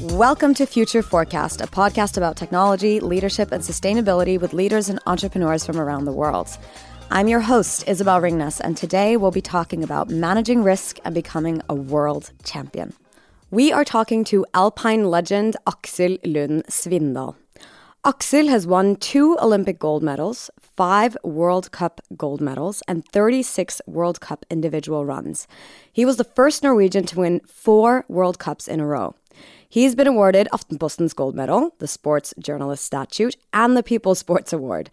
Welcome to Future Forecast, a podcast about technology, leadership, and sustainability with leaders and entrepreneurs from around the world. I'm your host, Isabel Ringness, and today we'll be talking about managing risk and becoming a world champion. We are talking to Alpine legend Aksel Lund Svindal. Aksel has won two Olympic gold medals, five World Cup gold medals, and 36 World Cup individual runs. He was the first Norwegian to win four World Cups in a row. He's been awarded Aftenposten's Gold Medal, the Sports Journalist Statute, and the People's Sports Award.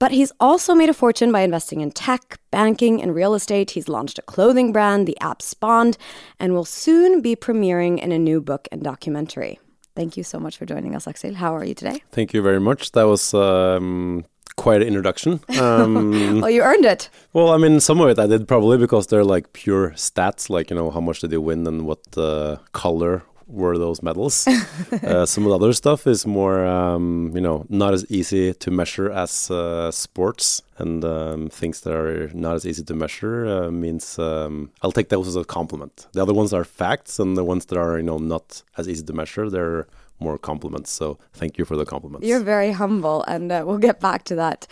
But he's also made a fortune by investing in tech, banking, and real estate. He's launched a clothing brand, the app Spond, and will soon be premiering in a new book and documentary. Thank you so much for joining us, Aksel. How are you today? Thank you very much. That was um, quite an introduction. Um, well, you earned it. Well, I mean, some of it I did probably because they're like pure stats, like, you know, how much did you win and what uh, color were those medals. uh, some of the other stuff is more, um, you know, not as easy to measure as uh, sports, and um, things that are not as easy to measure uh, means um, I'll take those as a compliment. The other ones are facts, and the ones that are, you know, not as easy to measure, they're more compliments. So thank you for the compliments. You're very humble, and uh, we'll get back to that.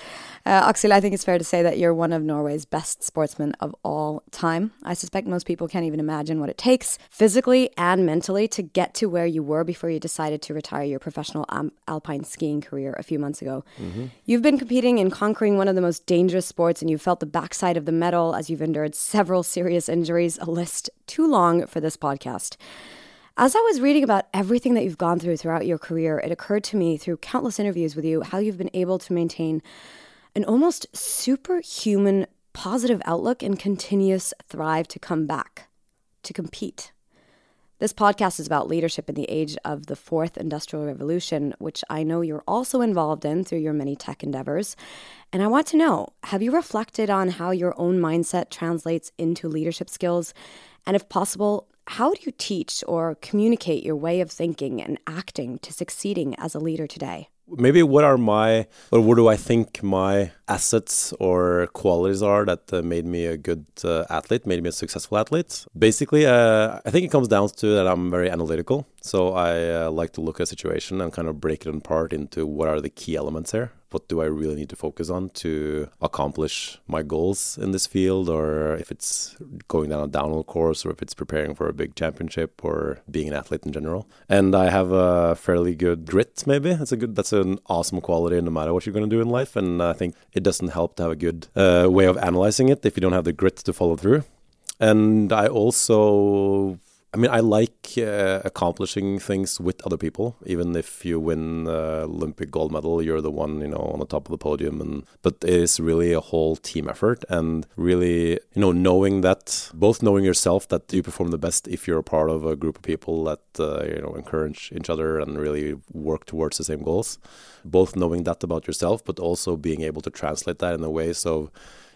Uh, Aksel, I think it's fair to say that you're one of Norway's best sportsmen of all time. I suspect most people can't even imagine what it takes physically and mentally to get to where you were before you decided to retire your professional um, alpine skiing career a few months ago. Mm-hmm. You've been competing and conquering one of the most dangerous sports, and you've felt the backside of the medal as you've endured several serious injuries, a list too long for this podcast. As I was reading about everything that you've gone through throughout your career, it occurred to me through countless interviews with you how you've been able to maintain an almost superhuman positive outlook and continuous thrive to come back, to compete. This podcast is about leadership in the age of the fourth industrial revolution, which I know you're also involved in through your many tech endeavors. And I want to know have you reflected on how your own mindset translates into leadership skills? And if possible, how do you teach or communicate your way of thinking and acting to succeeding as a leader today? Maybe what are my, or what do I think my assets or qualities are that uh, made me a good uh, athlete, made me a successful athlete? Basically, uh, I think it comes down to that I'm very analytical. So I uh, like to look at a situation and kind of break it apart into what are the key elements here what do I really need to focus on to accomplish my goals in this field, or if it's going down a downhill course, or if it's preparing for a big championship, or being an athlete in general. And I have a fairly good grit. Maybe that's a good, that's an awesome quality no matter what you're going to do in life. And I think it doesn't help to have a good uh, way of analyzing it if you don't have the grit to follow through. And I also I mean, I like uh, accomplishing things with other people. Even if you win uh, Olympic gold medal, you're the one, you know, on the top of the podium. And but it is really a whole team effort, and really, you know, knowing that both knowing yourself that you perform the best if you're a part of a group of people that uh, you know encourage each other and really work towards the same goals. Both knowing that about yourself, but also being able to translate that in a way so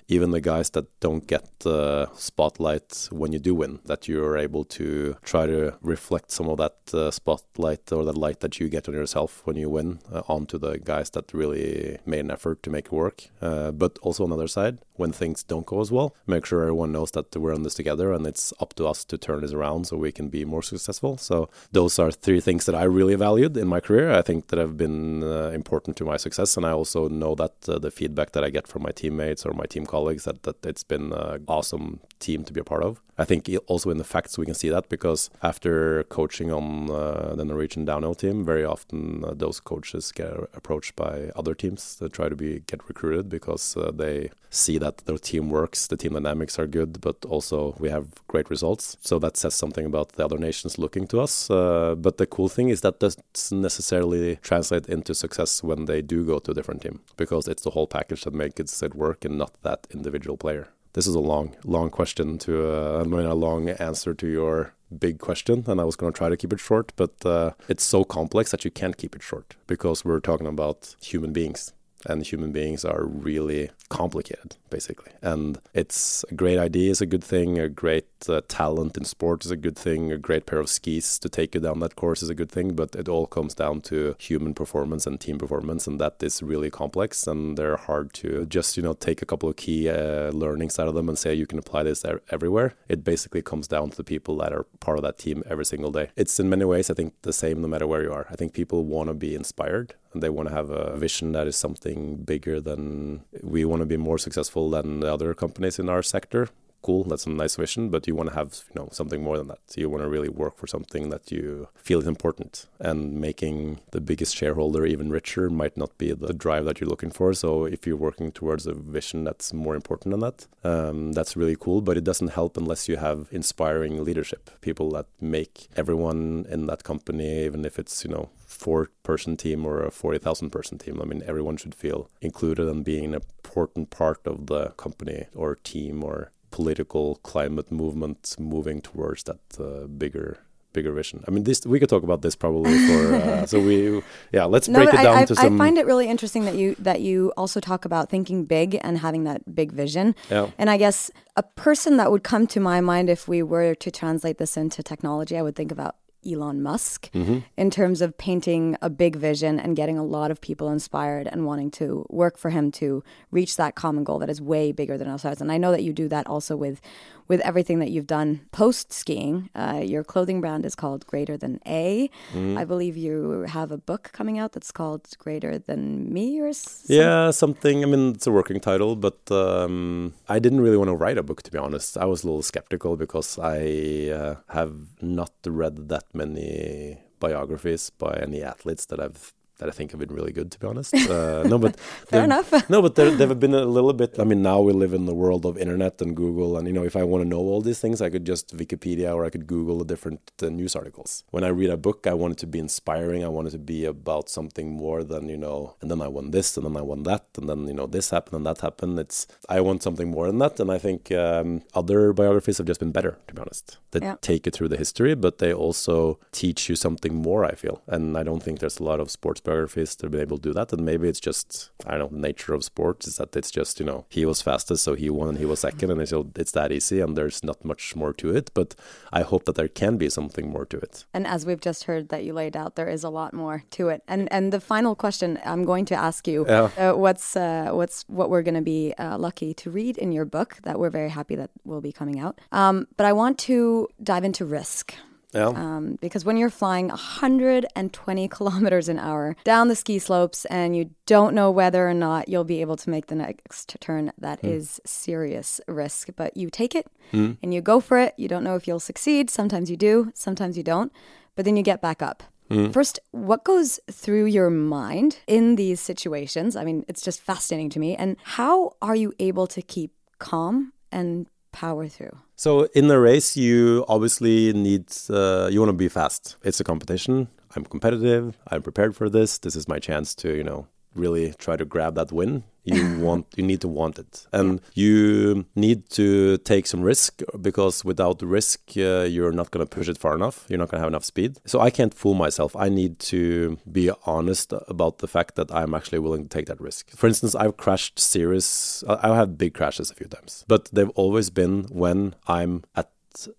even the guys that don't get the spotlight when you do win, that you're able to try to reflect some of that uh, spotlight or that light that you get on yourself when you win uh, onto the guys that really made an effort to make it work. Uh, but also on the other side, when things don't go as well, make sure everyone knows that we're in this together and it's up to us to turn this around so we can be more successful. So those are three things that I really valued in my career. I think that have been uh, important to my success, and I also know that uh, the feedback that I get from my teammates or my team colleagues colleagues that, that it's been an awesome team to be a part of. I think also in the facts we can see that because after coaching on uh, the Norwegian downhill team, very often uh, those coaches get approached by other teams that try to be get recruited because uh, they see that their team works, the team dynamics are good, but also we have great results. So that says something about the other nations looking to us. Uh, but the cool thing is that doesn't necessarily translate into success when they do go to a different team because it's the whole package that makes it work and not that individual player this is a long, long question to, uh, I mean, a long answer to your big question, and I was going to try to keep it short, but uh, it's so complex that you can't keep it short because we're talking about human beings. And human beings are really complicated basically. And it's a great idea is a good thing a great uh, talent in sport is a good thing a great pair of skis to take you down that course is a good thing but it all comes down to human performance and team performance and that is really complex and they're hard to just you know take a couple of key uh, learnings out of them and say you can apply this everywhere. It basically comes down to the people that are part of that team every single day. It's in many ways i think the same no matter where you are. I think people want to be inspired and they want to have a vision that is something bigger than we want to be more successful than the other companies in our sector cool that's a nice vision but you want to have you know something more than that. You want to really work for something that you feel is important. And making the biggest shareholder even richer might not be the drive that you're looking for. So if you're working towards a vision that's more important than that um, that's really cool but it doesn't help unless you have inspiring leadership people that make everyone in that company even if it's you know four person team or a 40,000 person team. I mean, everyone should feel included and being an important part of the company or team or political climate movement moving towards that uh, bigger bigger vision. I mean, this we could talk about this probably for. Uh, so we, yeah, let's no, break it down I, to some. I find it really interesting that you that you also talk about thinking big and having that big vision. Yeah. And I guess a person that would come to my mind if we were to translate this into technology, I would think about Elon Musk mm-hmm. in terms of painting a big vision and getting a lot of people inspired and wanting to work for him to reach that common goal that is way bigger than ourselves. And I know that you do that also with with everything that you've done post skiing. Uh, your clothing brand is called Greater Than A. Mm. I believe you have a book coming out that's called Greater Than Me or something. Yeah, something. I mean, it's a working title, but um, I didn't really want to write a book to be honest. I was a little skeptical because I uh, have not read that many biographies by any athletes that I've that I think have been really good, to be honest. Uh, no, but fair enough. no, but there, they've been a little bit. I mean, now we live in the world of internet and Google, and you know, if I want to know all these things, I could just Wikipedia or I could Google the different uh, news articles. When I read a book, I want it to be inspiring. I want it to be about something more than you know. And then I won this, and then I won that, and then you know this happened and that happened. It's I want something more than that, and I think um, other biographies have just been better, to be honest. They yeah. take you through the history, but they also teach you something more. I feel, and I don't think there's a lot of sports biographies to be able to do that. And maybe it's just I don't know, the nature of sports is that it's just you know he was fastest, so he won and he was second, and it's it's that easy, and there's not much more to it. But I hope that there can be something more to it. And as we've just heard that you laid out, there is a lot more to it. And and the final question I'm going to ask you, yeah. uh, what's uh, what's what we're going to be uh, lucky to read in your book that we're very happy that will be coming out. Um, but I want to dive into risk. Yeah. Um, because when you're flying 120 kilometers an hour down the ski slopes and you don't know whether or not you'll be able to make the next turn, that mm. is serious risk. But you take it mm. and you go for it. You don't know if you'll succeed. Sometimes you do, sometimes you don't. But then you get back up. Mm. First, what goes through your mind in these situations? I mean, it's just fascinating to me. And how are you able to keep calm and power through? So in a race, you obviously need uh, you want to be fast. It's a competition. I'm competitive. I'm prepared for this. This is my chance to you know really try to grab that win you want you need to want it. And you need to take some risk because without risk uh, you're not going to push it far enough. You're not going to have enough speed. So i can't fool myself. I need to be honest about the fact that i'm actually willing to take that risk. For instance i've crashed serious i've had big crashes a few times but they've always been when i'm at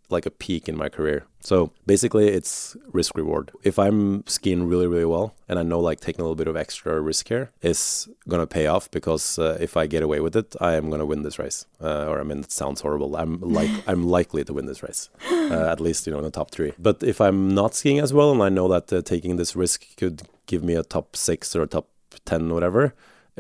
like a peak in my career. So basically, it's risk reward. If I'm skiing really, really well, and I know like taking a little bit of extra risk here is gonna pay off because uh, if I get away with it, I am gonna win this race. Uh, or I mean, it sounds horrible. I'm like I'm likely to win this race, uh, at least you know in the top three. But if I'm not skiing as well, and I know that uh, taking this risk could give me a top six or a top ten, whatever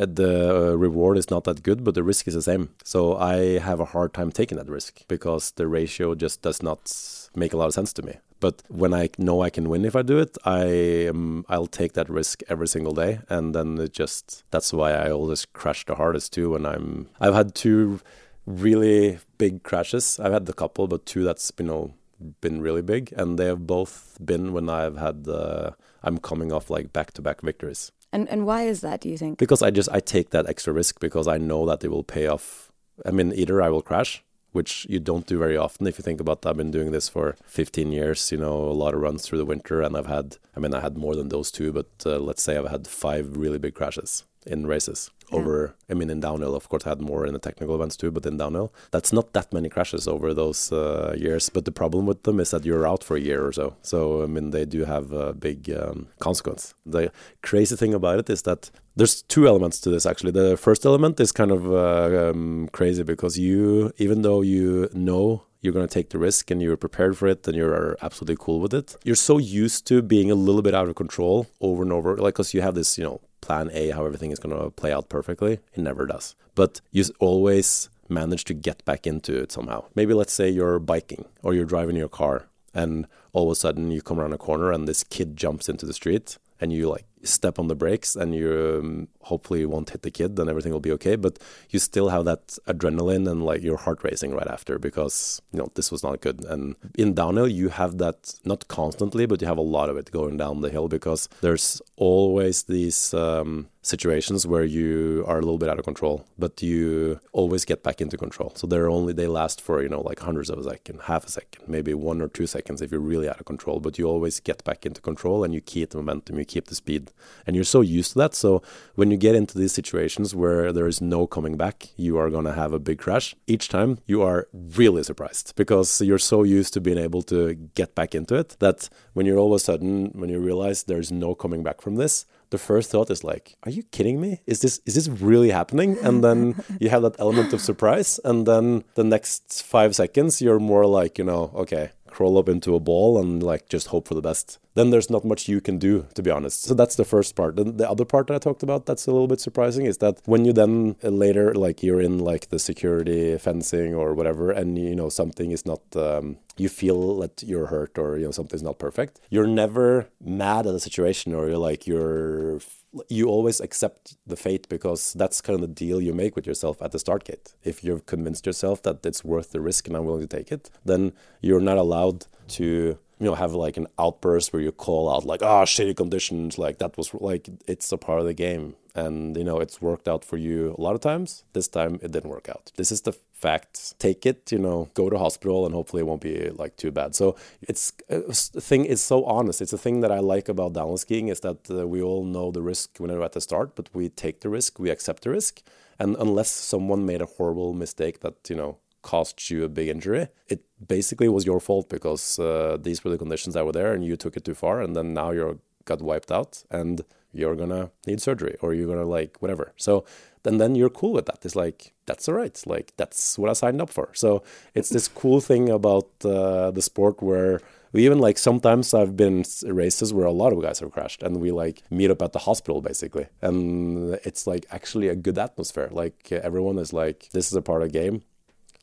the uh, reward is not that good, but the risk is the same. So I have a hard time taking that risk because the ratio just does not make a lot of sense to me. But when I know I can win if I do it, I I'll take that risk every single day, and then it just that's why I always crash the hardest too. When I'm I've had two really big crashes. I've had a couple, but two that's you know been really big, and they have both been when I've had uh, I'm coming off like back to back victories. And and why is that? Do you think? Because I just I take that extra risk because I know that it will pay off. I mean, either I will crash which you don't do very often. If you think about, I've been doing this for 15 years. You know, a lot of runs through the winter, and I've had, I mean, I had more than those two, but uh, let's say I've had five really big crashes in races Yeah. over i mean in downhill of course I had more in the technical events too but in downhill that's not that many crashes over those uh, years. But the problem with them is that you're out for a year or so. So i mean they do have a big um, consequence. The crazy thing about it is that there's two elements to this actually. The first element is kind of uh, um, crazy because you even though you know you're going to take the risk and you're prepared for it and you're absolutely cool with it you're so used to being a little bit out of control over and over. Like because you have this you know plan A, how everything is going to play out perfectly. It never does. But you always manage to get back into it somehow. Maybe let's say you're biking or you're driving your car and all of a sudden you come around a corner and this kid jumps into the street and you like step on the brakes and you um, hopefully won't hit the kid then everything will be okay but you still have that adrenaline and like your heart racing right after because you know this was not good. And in downhill you have that not constantly but you have a lot of it going down the hill because there's always these um, situations where you are a little bit out of control but you always get back into control. So they're only they last for you know like hundreds of a second half a second maybe one or two seconds if you're really out of control but you always get back into control and you keep the momentum you keep the speed and you're so used to that. So when you get into these situations where there is no coming back you are going to have a big crash. Each time you are really surprised because you're so used to being able to get back into it that when you're all of a sudden when you realize there's no coming back from this the first thought is like are you kidding me? Is this is this really happening? And then you have that element of surprise. And then the next 5 seconds you're more like you know okay crawl up into a ball and like just hope for the best then there's not much you can do to be honest so that's the first part and the other part that i talked about that's a little bit surprising is that when you then uh, later like you're in like the security fencing or whatever and you know something is not um, you feel that you're hurt or you know something's not perfect you're never mad at the situation or you're like you're you always accept the fate because that's kind of the deal you make with yourself at the start gate. If you've convinced yourself that it's worth the risk and I'm willing to take it, then you're not allowed to you know have like an outburst where you call out like ah shitty conditions like that was like it's a part of the game. And you know it's worked out for you a lot of times. This time it didn't work out. This is the fact. Take it you know go to hospital and hopefully it won't be like too bad. So it's a thing it's so honest. It's a thing that i like about downhill skiing is that uh, we all know the risk when at the start but we take the risk we accept the risk. And unless someone made a horrible mistake that you know caused you a big injury. It basically was your fault because uh, these were the conditions that were there and you took it too far and then now you're got wiped out and you're gonna need surgery or you're gonna like whatever. So then then you're cool with that. It's like that's all right. Like that's what i signed up for. So it's this cool thing about uh, the sport where we even like sometimes i've been races where a lot of guys have crashed and we like meet up at the hospital basically. And it's like actually a good atmosphere. Like everyone is like this is a part of the game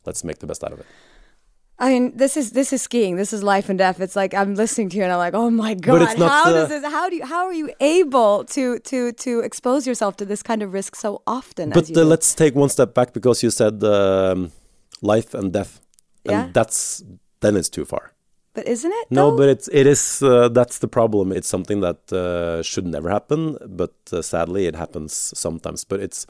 let's make the best out of it I mean, this is this is skiing. This is life and death. It's like I'm listening to you, and I'm like, oh my god, how the- does this? How do you? How are you able to to to expose yourself to this kind of risk so often? But as you let's take one step back because you said um, life and death, and Yeah. that's then it's too far. but isn't it? No, but it's it is uh, that's the problem. It's something that uh, should never happen, but uh, sadly it happens sometimes. But it's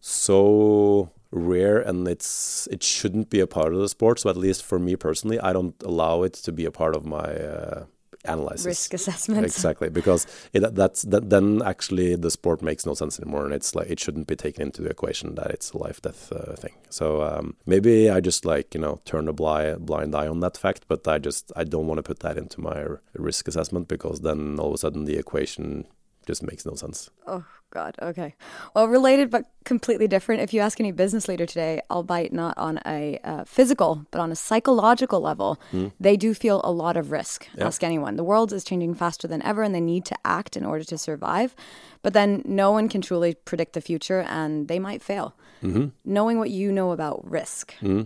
so rare, and it's it shouldn't be a part of the sport. So at least for me personally, I don't allow it to be a part of my uh, analysis. risk assessment. Exactly, because it, that's that, then actually the sport makes no sense anymore, and it's like it shouldn't be taken into the equation that it's a life death uh, thing. So um, maybe I just like you know turn a blind blind eye on that fact, but I just I don't want to put that into my risk assessment because then all of a sudden the equation just makes no sense. Oh God. Okay. Well, related but completely different. If you ask any business leader today, I'll albeit not on a uh, physical but on a psychological level, hmm. they do feel a lot of risk. Yeah. Ask anyone. The world is changing faster than ever, and they need to act in order to survive. But then no one can truly predict the future, and they might fail. Mm-hmm. Knowing what you know about risk. Mm-hmm.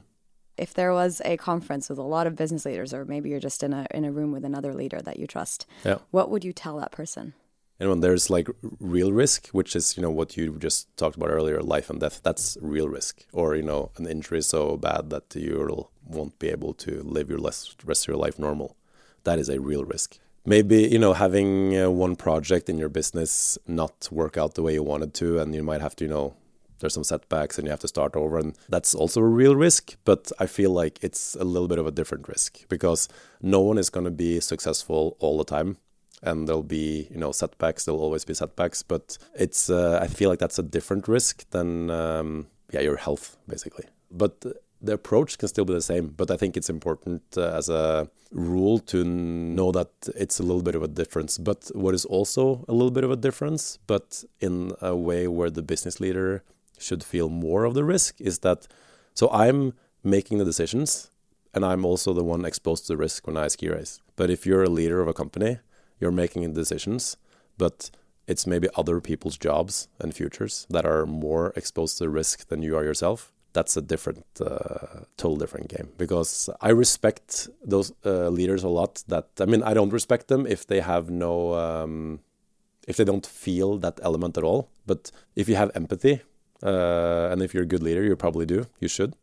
If there was a conference with a lot of business leaders, or maybe you're just in a in a room with another leader that you trust, Yeah. what would you tell that person? And when there's like real risk, which is you know what you just talked about earlier, life and death, that's real risk. Or you know an injury so bad that you won't be able to live your rest of your life normal. That is a real risk. Maybe you know having uh, one project in your business not work out the way you wanted to, and you might have to you know there's some setbacks and you have to start over and that's also a real risk but i feel like it's a little bit of a different risk because no one is going to be successful all the time and there'll be you know setbacks. There'll always be setbacks but it's uh, i feel like that's a different risk than um, yeah your health basically. But the approach can still be the same but i think it's important uh, as a rule to know that it's a little bit of a difference. But what is also a little bit of a difference but in a way where the business leader should feel more of the risk is that so i'm making the decisions and i'm also the one exposed to the risk when i ski race but if you're a leader of a company you're making decisions, but it's maybe other people's jobs and futures that are more exposed to risk than you are yourself. That's a different, uh, total different game. Because I respect those uh, leaders a lot. That I mean, I don't respect them if they have no, um, if they don't feel that element at all. But if you have empathy, uh, and if you're a good leader, you probably do. You should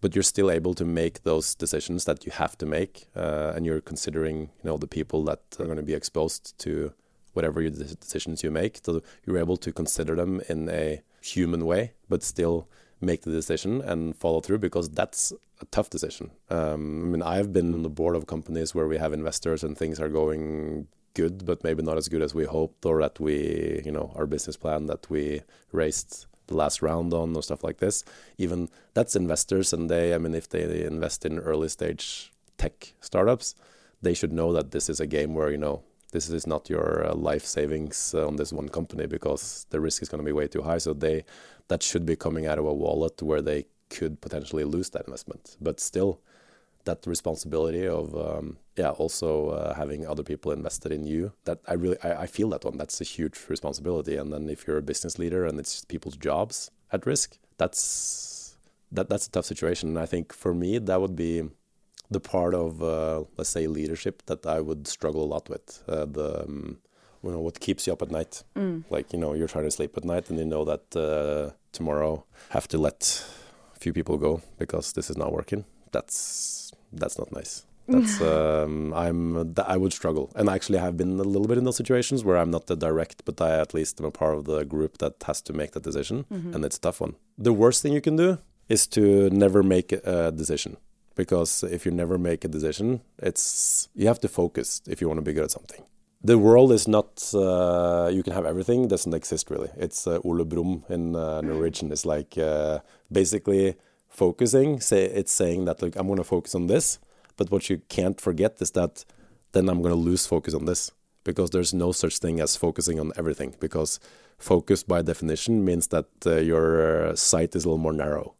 but you're still able to make those decisions that you have to make, uh, and you're considering, you know, the people that are going to be exposed to whatever your decisions you make. So you're able to consider them in a human way, but still make the decision and follow through because that's a tough decision. Um, I mean, I've been on the board of companies where we have investors and things are going good, but maybe not as good as we hoped, or that we, you know, our business plan that we raised the last round on or stuff like this. Even that's investors, and they, I mean, if they invest in early stage tech startups, they should know that this is a game where you know this is not your uh, life savings uh, on this one company because the risk is going to be way too high. So they that should be coming out of a wallet where they could potentially lose that investment. But still, that responsibility of um, yeah also uh, having other people invested in you that i really I, I, feel that one. That's a huge responsibility. And then if you're a business leader and it's people's jobs at risk that's that that's a tough situation. And i think for me that would be the part of uh, let's say leadership that i would struggle a lot with uh, the um, you know what keeps you up at night. Mm. like you know you're trying to sleep at night and you know that uh, tomorrow have to let a few people go because this is not working that's that's not nice. That's um, I'm I would struggle, and actually I have been a little bit in those situations where I'm not the direct, but I at least am a part of the group that has to make that decision, mm-hmm. and it's a tough one. The worst thing you can do is to never make a decision, because if you never make a decision, it's you have to focus if you want to be good at something. The world is not uh, you can have everything doesn't exist really. It's uh, Ole Brumm in uh, Norwegian. It's like uh, basically focusing, say it's saying that like I'm going to focus on this, but what you can't forget is that then I'm going to lose focus on this because there's no such thing as focusing on everything because focus by definition means that uh, your sight is a little more narrow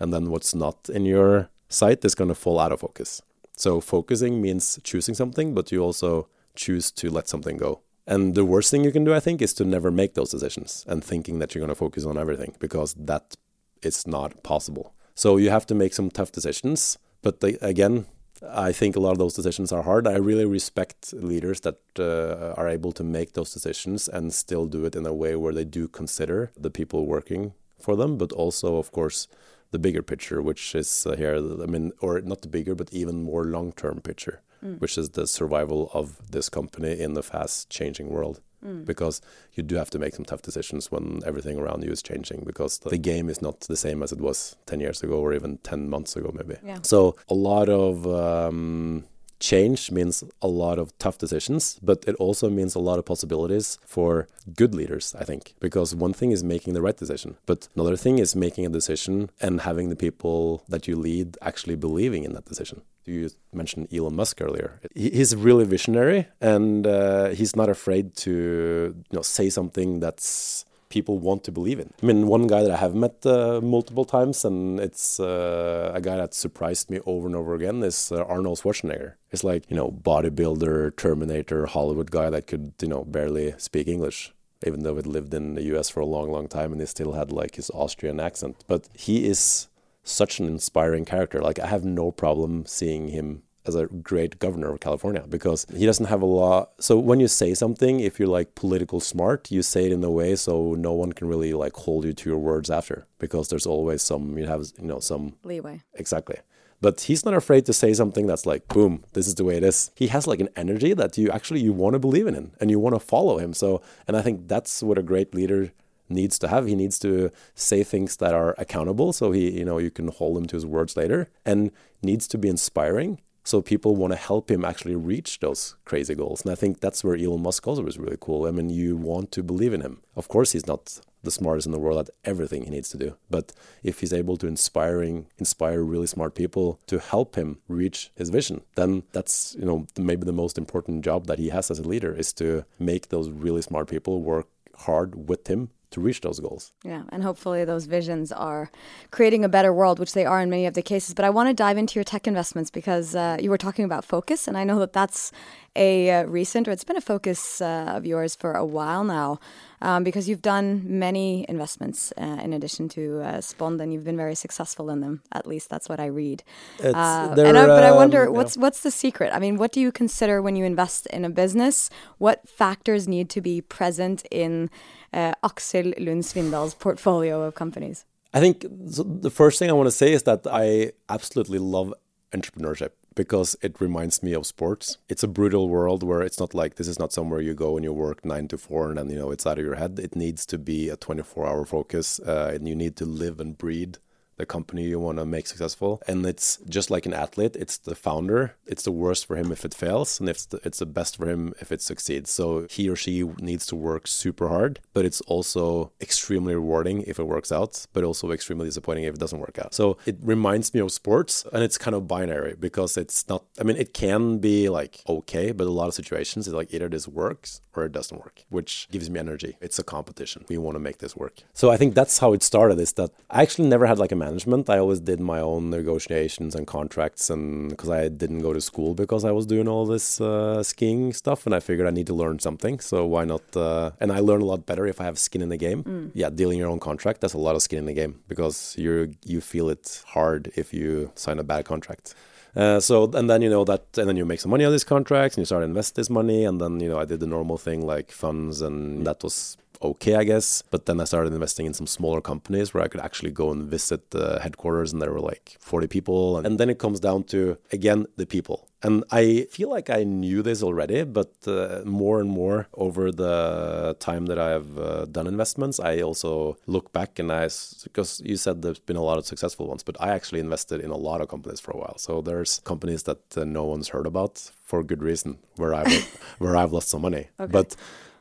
and then what's not in your sight is going to fall out of focus. So focusing means choosing something, but you also choose to let something go. And the worst thing you can do, I think, is to never make those decisions and thinking that you're going to focus on everything because that is not possible. So you have to make some tough decisions. But again, I think a lot of those decisions are hard. I really respect leaders that uh, are able to make those decisions and still do it in a way where they do consider the people working for them, but also, of course, the bigger picture, which is uh, here, I mean, or not the bigger, but even more long term picture, mm. which is the survival of this company in the fast changing world mm. because you do have to make some tough decisions when everything around you is changing because the, the game is not the same as it was 10 years ago or even 10 months ago maybe yeah. so a lot of um, change means a lot of tough decisions, but it also means a lot of possibilities for good leaders, I think. Because one thing is making the right decision, but another thing is making a decision and having the people that you lead actually believing in that decision. You mentioned Elon Musk earlier. He's really visionary, and uh, he's not afraid to you know say something that's people want to believe in. I mean, one guy that I have met uh, multiple times, and it's uh, a guy that surprised me over and over again, is uh, Arnold Schwarzenegger. It's like, you know, bodybuilder, Terminator, Hollywood guy that could, you know, barely speak English. Even though he'd lived in the US for a long, long time and he still had like his Austrian accent. But he is such an inspiring character. Like, I have no problem seeing him as a great governor of California because he doesn't have a law. So when you say something, if you're like political smart, you say it in a way so no one can really like hold you to your words after because there's always some you have you know some leeway. Exactly. But he's not afraid to say something that's like, boom, this is the way it is. He has like an energy that you actually you want to believe in him and you want to follow him. So and I think that's what a great leader needs to have. He needs to say things that are accountable, so he, you know, you can hold him to his words later, and needs to be inspiring. So people want to help him actually reach those crazy goals. And I think that's where Elon Musk also is really cool. I mean, you want to believe in him. Of course, he's not the smartest in the world at everything he needs to do. But if he's able to inspiring inspire really smart people to help him reach his vision, then that's you know maybe the most important job that he has as a leader is to make those really smart people work hard with him to reach those goals. Yeah, and hopefully those visions are creating a better world, which they are in many of the cases. But I want to dive into your tech investments because uh, you were talking about focus, and I know that that's a uh, recent, or it's been a focus uh, of yours for a while now, um, because you've done many investments uh, in addition to uh, Spond, and you've been very successful in them. At least that's what I read. Uh, and I, but I wonder, um, what's yeah. what's the secret? I mean, what do you consider when you invest in a business? What factors need to be present in uh, Aksel Lund Svindal's portfolio of companies? I think the first thing I want to say is that I absolutely love entrepreneurship because it reminds me of sports. It's a brutal world where it's not like this is not somewhere you go and you work nine to four and then you know it's out of your head. It needs to be a 24 hour focus uh, and you need to live and breathe the company you want to make successful. And it's just like an athlete, it's the founder. It's the worst for him if it fails, and it's the, it's the best for him if it succeeds. So he or she needs to work super hard, but it's also extremely rewarding if it works out, but also extremely disappointing if it doesn't work out. So it reminds me of sports, and it's kind of binary because it's not, I mean, it can be like okay, but a lot of situations it's like either this works or it doesn't work, which gives me energy. It's a competition. We want to make this work. So I think that's how it started is that I actually never had like a management. I always did my own negotiations and contracts, and because I didn't go to school because I was doing all this uh, skiing stuff, and I figured I need to learn something. So why not? Uh, and I learn a lot better if I have skin in the game. Mm. Yeah, dealing your own contract, that's a lot of skin in the game because you you feel it hard if you sign a bad contract. Uh, so and then you know that and then you make some money on these contracts and you start to invest this money and then you know I did the normal thing like funds and that was okay, I guess. But then I started investing in some smaller companies where I could actually go and visit the headquarters, and there were like 40 people. And then it comes down to, again, the people. And I feel like I knew this already, but uh, more and more over the time that I have uh, done investments, I also look back and I, because you said there's been a lot of successful ones, but I actually invested in a lot of companies for a while. So there's companies that uh, no one's heard about for good reason, where I've where I've lost some money. Okay. But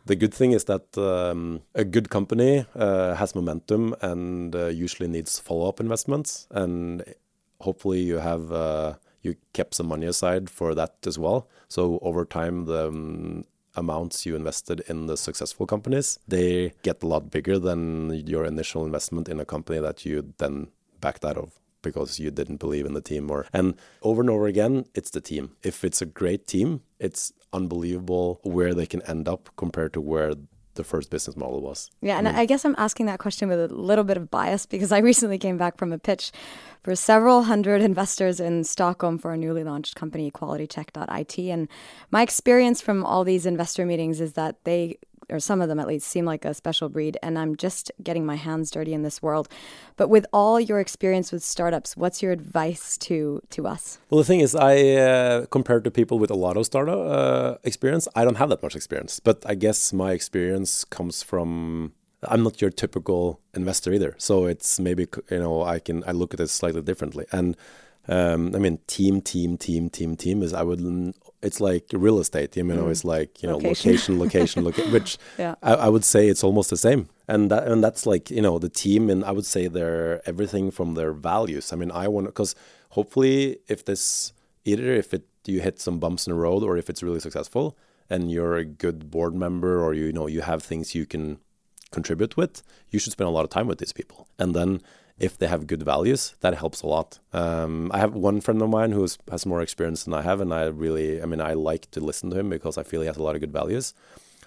the good thing is that um, a good company uh, has momentum and uh, usually needs follow-up investments, and hopefully you have uh, you kept some money aside for that as well. So over time, the um, amounts you invested in the successful companies they get a lot bigger than your initial investment in a company that you then backed out of because you didn't believe in the team or and over and over again it's the team if it's a great team it's unbelievable where they can end up compared to where the first business model was. Yeah, and I, I guess I'm asking that question with a little bit of bias because I recently came back from a pitch for several hundred investors in Stockholm for a newly launched company, QualityCheck.it. And my experience from all these investor meetings is that they or some of them at least, seem like a special breed. And I'm just getting my hands dirty in this world. But with all your experience with startups, what's your advice to to us? Well, the thing is, I uh, compared to people with a lot of startup uh, experience, I don't have that much experience. But I guess my experience comes from I'm not your typical investor either. So it's maybe you know I can I look at it slightly differently. And um, I mean, team, team, team, team, team is I would it's like real estate. You know, mm. it's like you know location, location, location. which yeah. I, I, would say it's almost the same. And that and that's like you know the team, and I would say they're everything from their values. I mean, I want because hopefully if this either if it you hit some bumps in the road or if it's really successful and you're a good board member or you, you know you have things you can contribute with, you should spend a lot of time with these people. And then if they have good values, that helps a lot. Um, I have one friend of mine who has more experience than I have, and I really, I mean, I like to listen to him because I feel he has a lot of good values.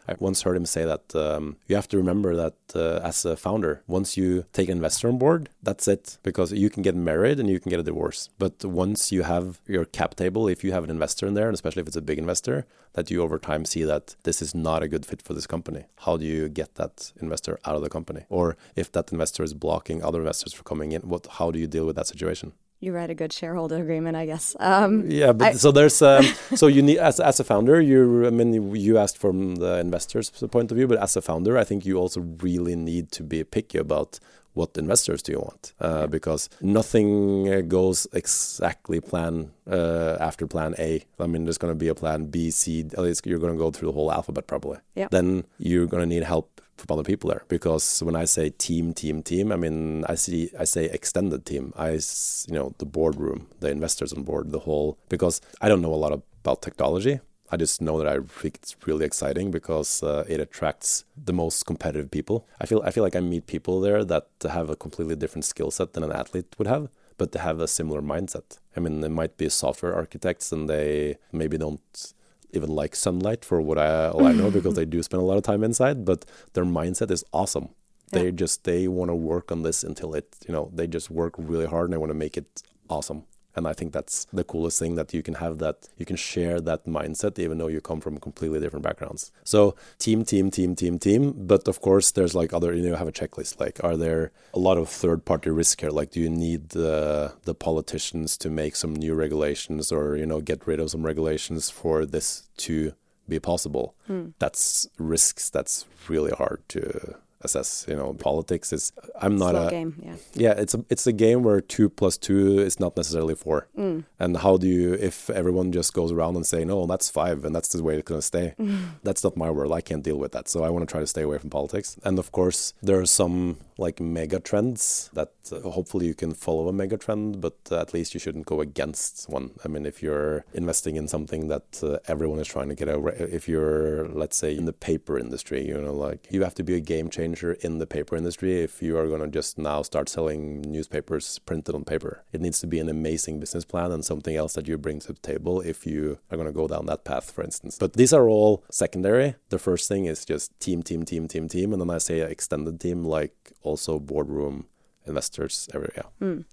I once heard him say that um, you have to remember that uh, as a founder, once you take an investor on board, that's it. Because you can get married and you can get a divorce. But once you have your cap table, if you have an investor in there, and especially if it's a big investor, that you over time see that this is not a good fit for this company. How do you get that investor out of the company? Or if that investor is blocking other investors from coming in, what? How do you deal with that situation? You write a good shareholder agreement, I guess. Um, yeah, but I, so there's um, so you need as as a founder, you I mean you asked from the investors' point of view, but as a founder, I think you also really need to be picky about what investors do you want uh, because nothing goes exactly plan uh, after plan A. I mean, there's going to be a plan B, C. At least you're going to go through the whole alphabet probably. Yep. Then you're going to need help from other people there because when I say team, team, team, I mean I see I say extended team. I you know the boardroom, the investors on board, the whole because I don't know a lot about technology. I just know that I think it's really exciting because uh, it attracts the most competitive people. I feel I feel like I meet people there that have a completely different skill set than an athlete would have, but they have a similar mindset. I mean, they might be software architects and they maybe don't even like sunlight for what I all I know because mm-hmm. they do spend a lot of time inside, but their mindset is awesome. Yeah. They just they want to work on this until it, you know, they just work really hard and they want to make it awesome. And I think that's the coolest thing that you can have that you can share that mindset even though you come from completely different backgrounds. So team, team, team, team, team. But of course, there's like other, you know, have a checklist. Like, are there a lot of third party risk here? Like, do you need uh, the politicians to make some new regulations or, you know, get rid of some regulations for this to be possible? Mm. That's risks that's really hard to assess. You know, politics is. I'm not Slow a game. Yeah. Yeah, it's a it's a game where two plus two is not necessarily four. Mm. And how do you if everyone just goes around and say no, that's five, and that's the way it's gonna stay? Mm. That's not my world. I can't deal with that. So I want to try to stay away from politics. And of course, there are some like mega trends that uh, hopefully you can follow a mega trend, but uh, at least you shouldn't go against one. I mean, if you're investing in something that uh, everyone is trying to get over, if you're let's say in the paper industry, you know, like you have to be a game changer changer in the paper industry if you are going to just now start selling newspapers printed on paper. It needs to be an amazing business plan and something else that you bring to the table if you are going to go down that path, for instance. But these are all secondary. The first thing is just team, team, team, team, team. And then I say extended team, like also boardroom investors everywhere. Mm.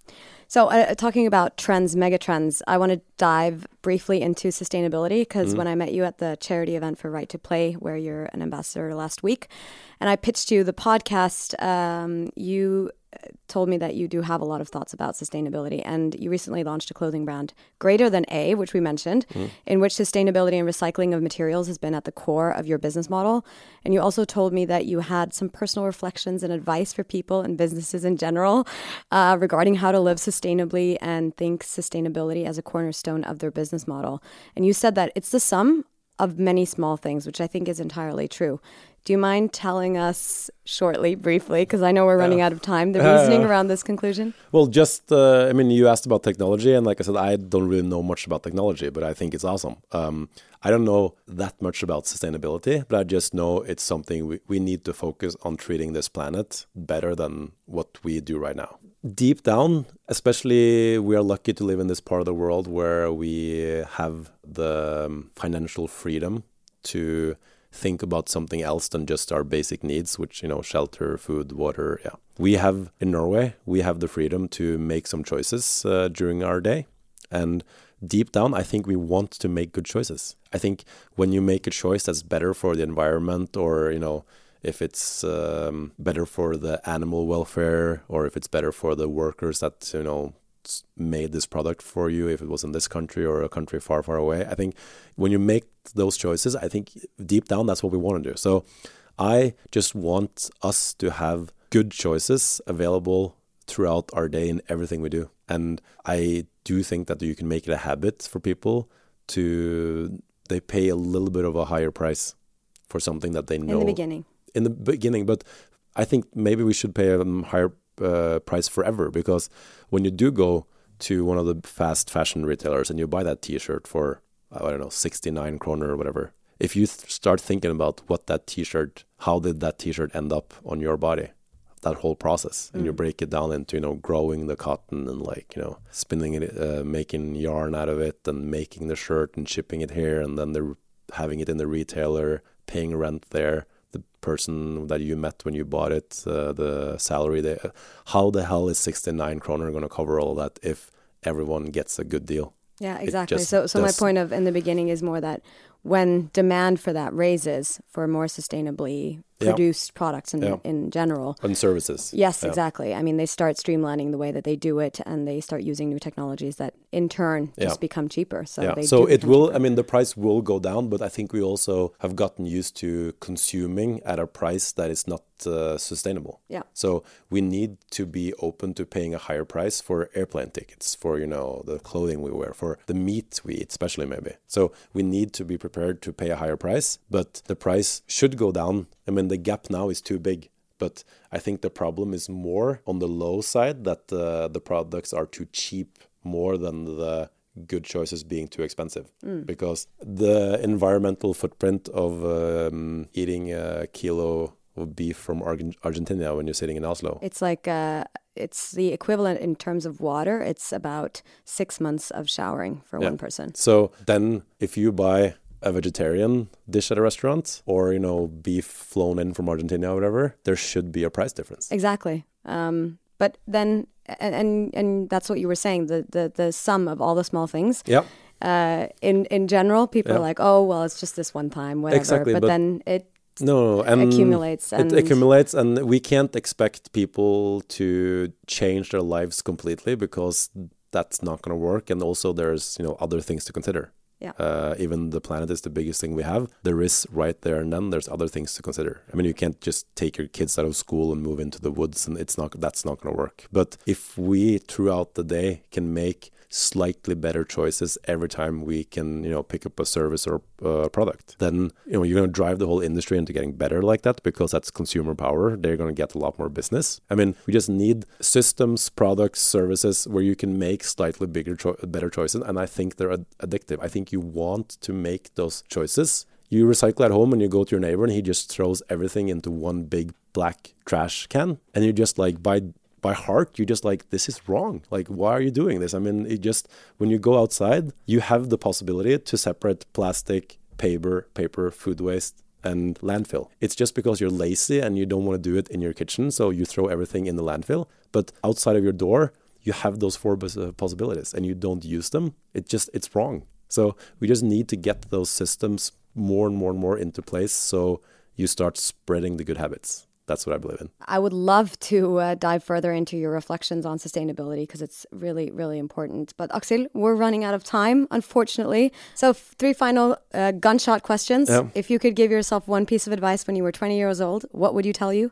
So, uh, talking about trends, megatrends, I want to dive briefly into sustainability because mm. when I met you at the charity event for Right to Play, where you're an ambassador last week, and I pitched you the podcast, um, you told me that you do have a lot of thoughts about sustainability, and you recently launched a clothing brand, Greater Than A, which we mentioned, mm. in which sustainability and recycling of materials has been at the core of your business model. And you also told me that you had some personal reflections and advice for people and businesses in general uh, regarding how to live sustainably and think sustainability as a cornerstone of their business model. And you said that it's the sum of many small things, which I think is entirely true. Do you mind telling us shortly, briefly, because I know we're running out of time, the reasoning around this conclusion? Well, just, uh, I mean, you asked about technology, and like I said, I don't really know much about technology, but I think it's awesome. Um, I don't know that much about sustainability, but I just know it's something we, we need to focus on treating this planet better than what we do right now. Deep down, especially, we are lucky to live in this part of the world where we have the um, financial freedom to think about something else than just our basic needs, which, you know, shelter, food, water. Yeah. We have in Norway, we have the freedom to make some choices uh, during our day. And deep down, I think we want to make good choices. I think when you make a choice that's better for the environment or, you know, if it's um, better for the animal welfare or if it's better for the workers that, you know, made this product for you if it was in this country or a country far far away. I think when you make those choices i think deep down that's what we want to do. So i just want us to have good choices available throughout our day in everything we do. And i do think that you can make it a habit for people to they pay a little bit of a higher price for something that they know in the beginning. In the beginning but i think maybe we should pay a higher uh, price forever because when you do go to one of the fast fashion retailers and you buy that T-shirt for I don't know 69 kroner or whatever, if you th- start thinking about what that T-shirt, how did that T-shirt end up on your body, that whole process, mm. and you mm. break it down into you know growing the cotton and like you know spinning it, uh, making yarn out of it, and making the shirt and shipping it here, and then they're having it in the retailer, paying rent there the person that you met when you bought it, uh, the salary. They, how the hell is 69 kroner going to cover all that if everyone gets a good deal? Yeah, exactly. So, so my point of in the beginning is more that when demand for that raises for more sustainably produced products in, Yeah. in general. and services. Yes, Yeah. exactly. I mean, they start streamlining the way that they do it, and they start using new technologies that, in turn, Yeah. just become cheaper. So yeah. they So it will. cheaper. I mean, the price will go down, but I think we also have gotten used to consuming at a price that is not uh, sustainable. Yeah. So we need to be open to paying a higher price for airplane tickets, for you know the clothing we wear, for the meat we eat, especially maybe. So we need to be prepared to pay a higher price, but the price should go down. I mean, the gap now is too big. But I think the problem is more on the low side that uh, the products are too cheap more than the good choices being too expensive. Because the environmental footprint of um, eating a kilo of beef from Argen- Argentina when you're sitting in Oslo. It's like uh, it's the equivalent in terms of water. It's about six months of showering for Yeah. one person. So then, if you buy a vegetarian dish at a restaurant, or you know beef flown in from Argentina or whatever, there should be a price difference. Exactly. Um, but then, and, and and that's what you were saying. The the the sum of all the small things. Yeah, Uh, in in general, people Yeah. are like, oh well, it's just this one time, whatever. Exactly, but, but then it no, and accumulates and it accumulates, and we can't expect people to change their lives completely because that's not going to work. And also, there's you know other things to consider. Yeah. Uh, even the planet is the biggest thing we have. There is right there and then there's other things to consider. I mean, you can't just take your kids out of school and move into the woods, and it's not that's not going to work. But if we throughout the day can make slightly better choices every time we can, you know, pick up a service or a product, then you know you're going to drive the whole industry into getting better like that because that's consumer power. They're going to get a lot more business. I mean, we just need systems, products, services where you can make slightly bigger, cho- better choices, and I think they're ad- addictive. I think you want to make those choices. You recycle at home and you go to your neighbor and he just throws everything into one big black trash can, and you're just like by by heart you're just like this is wrong. Like why are you doing this? I mean it just when you go outside you have the possibility to separate plastic paper paper food waste and landfill. It's just because you're lazy and you don't want to do it in your kitchen so you throw everything in the landfill. But outside of your door you have those four uh, possibilities and you don't use them. It just it's wrong. So we just need to get those systems more and more and more into place so you start spreading the good habits that's what i believe in I would love to uh, dive further into your reflections on sustainability because it's really, really important. But Aksel, we're running out of time, unfortunately. So, f- three final uh, gunshot questions. Yeah. If you could give yourself one piece of advice when you were 20 years old, what would you tell you?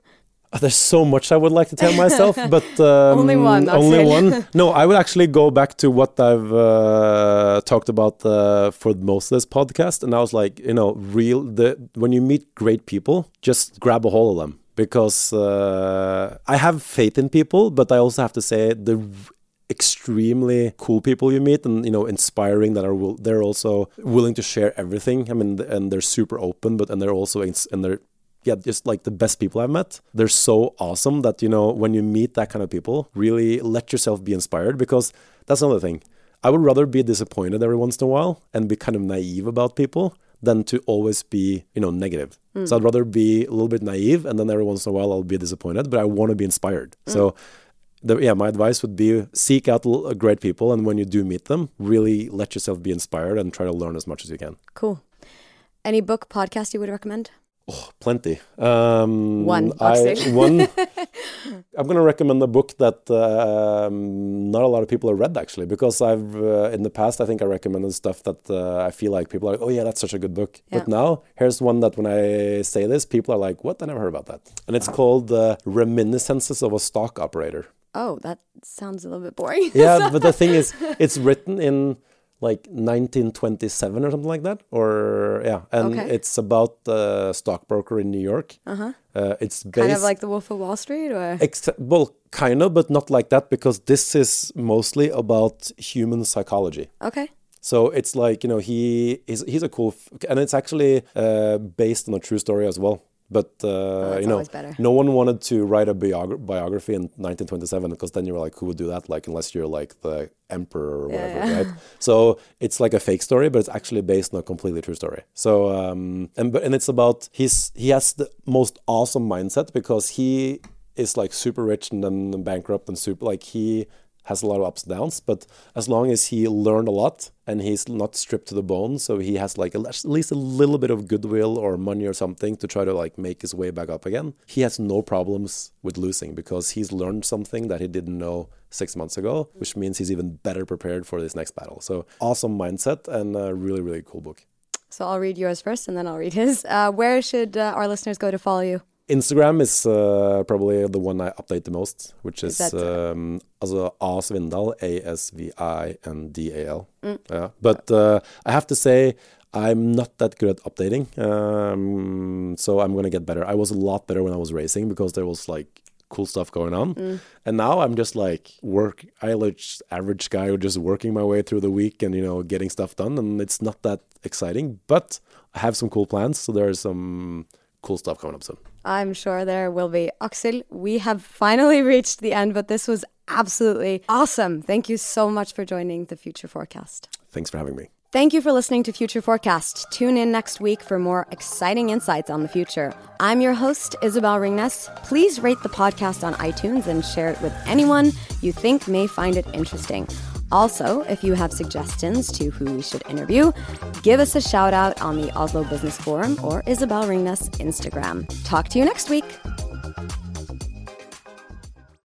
Uh, There's so much I would like to tell myself, but um, Only one, that's Only one. No, I would actually go back to what I've uh, talked about uh, for most of this podcast, and I was like, you know, real. The when you meet great people, just grab a hold of them because uh, I have faith in people, but I also have to say the extremely cool people you meet and you know inspiring that are will they're also willing to share everything i mean and they're super open but and they're also and they're yeah, just like the best people I've met. They're so awesome that, you know, when you meet that kind of people, really let yourself be inspired because that's another thing. I would rather be disappointed every once in a while and be kind of naive about people than to always be, you know, negative. Hmm. So I'd rather be a little bit naive and then every once in a while I'll be disappointed, but I want to be inspired. Hmm. So the, yeah, my advice would be seek out l- uh, great people and when you do meet them, really let yourself be inspired and try to learn as much as you can. Cool. Any book, podcast you would recommend? Plenty. Um, One, I, one. I'm going to recommend a book that um, not a lot of people have read actually, because I've uh, in the past I think I recommended stuff that uh, I feel like people are like, oh yeah, that's such a good book. But now here's one that when I say this, people are like, what? I never heard about that. And it's called uh, Reminiscences of a Stock Operator. Oh, that sounds a little bit boring. Yeah, but the thing is, it's written in like 1927 or something like that, or yeah, and Okay. it's about a stockbroker in New York. Uh-huh. it's based kind of like The Wolf of Wall Street, or well, kind of, but not like that because this is mostly about human psychology. okay, So it's like you know he is he's a cool f- and it's actually uh, based on a true story as well. But uh, Oh, you know, no one wanted to write a biogra- biography in 1927 because then you were like, who would do that? Like unless you're like the emperor or whatever, Yeah. right? So it's like a fake story, but it's actually based on a completely true story. So um, and but and it's about he's he has the most awesome mindset because he is like super rich and then bankrupt and super like he has a lot of ups and downs, but as long as he learned a lot and he's not stripped to the bone, so he has like at least a little bit of goodwill or money or something to try to like make his way back up again, he has no problems with losing because he's learned something that he didn't know six months ago, which means he's even better prepared for this next battle. So awesome mindset and a really, really cool book. So I'll read yours first and then I'll read his. Uh, where should uh, our listeners go to follow you? Instagram is uh, probably the one I update the most, which is, is um, also Asvindal, A S V I N D A L. Mm. Yeah, but uh, I have to say I'm not that good at updating, um, so I'm gonna get better. I was a lot better when I was racing because there was like cool stuff going on, mm. and now I'm just like work. I like average guy who just working my way through the week and you know getting stuff done, and it's not that exciting. But I have some cool plans, so there's some cool stuff coming up soon. I'm sure there will be. Aksel, we have finally reached the end, but this was absolutely awesome. Thank you so much for joining the Future Forecast. Thanks for having me. Thank you for listening to Future Forecast. Tune in next week for more exciting insights on the future. I'm your host, Isabel Ringnes. Please rate the podcast on iTunes and share it with anyone you think may find it interesting. Also, if you have suggestions to who we should interview, give us a shout out on the Oslo Business Forum or Isabel Ringnes Instagram. Talk to you next week.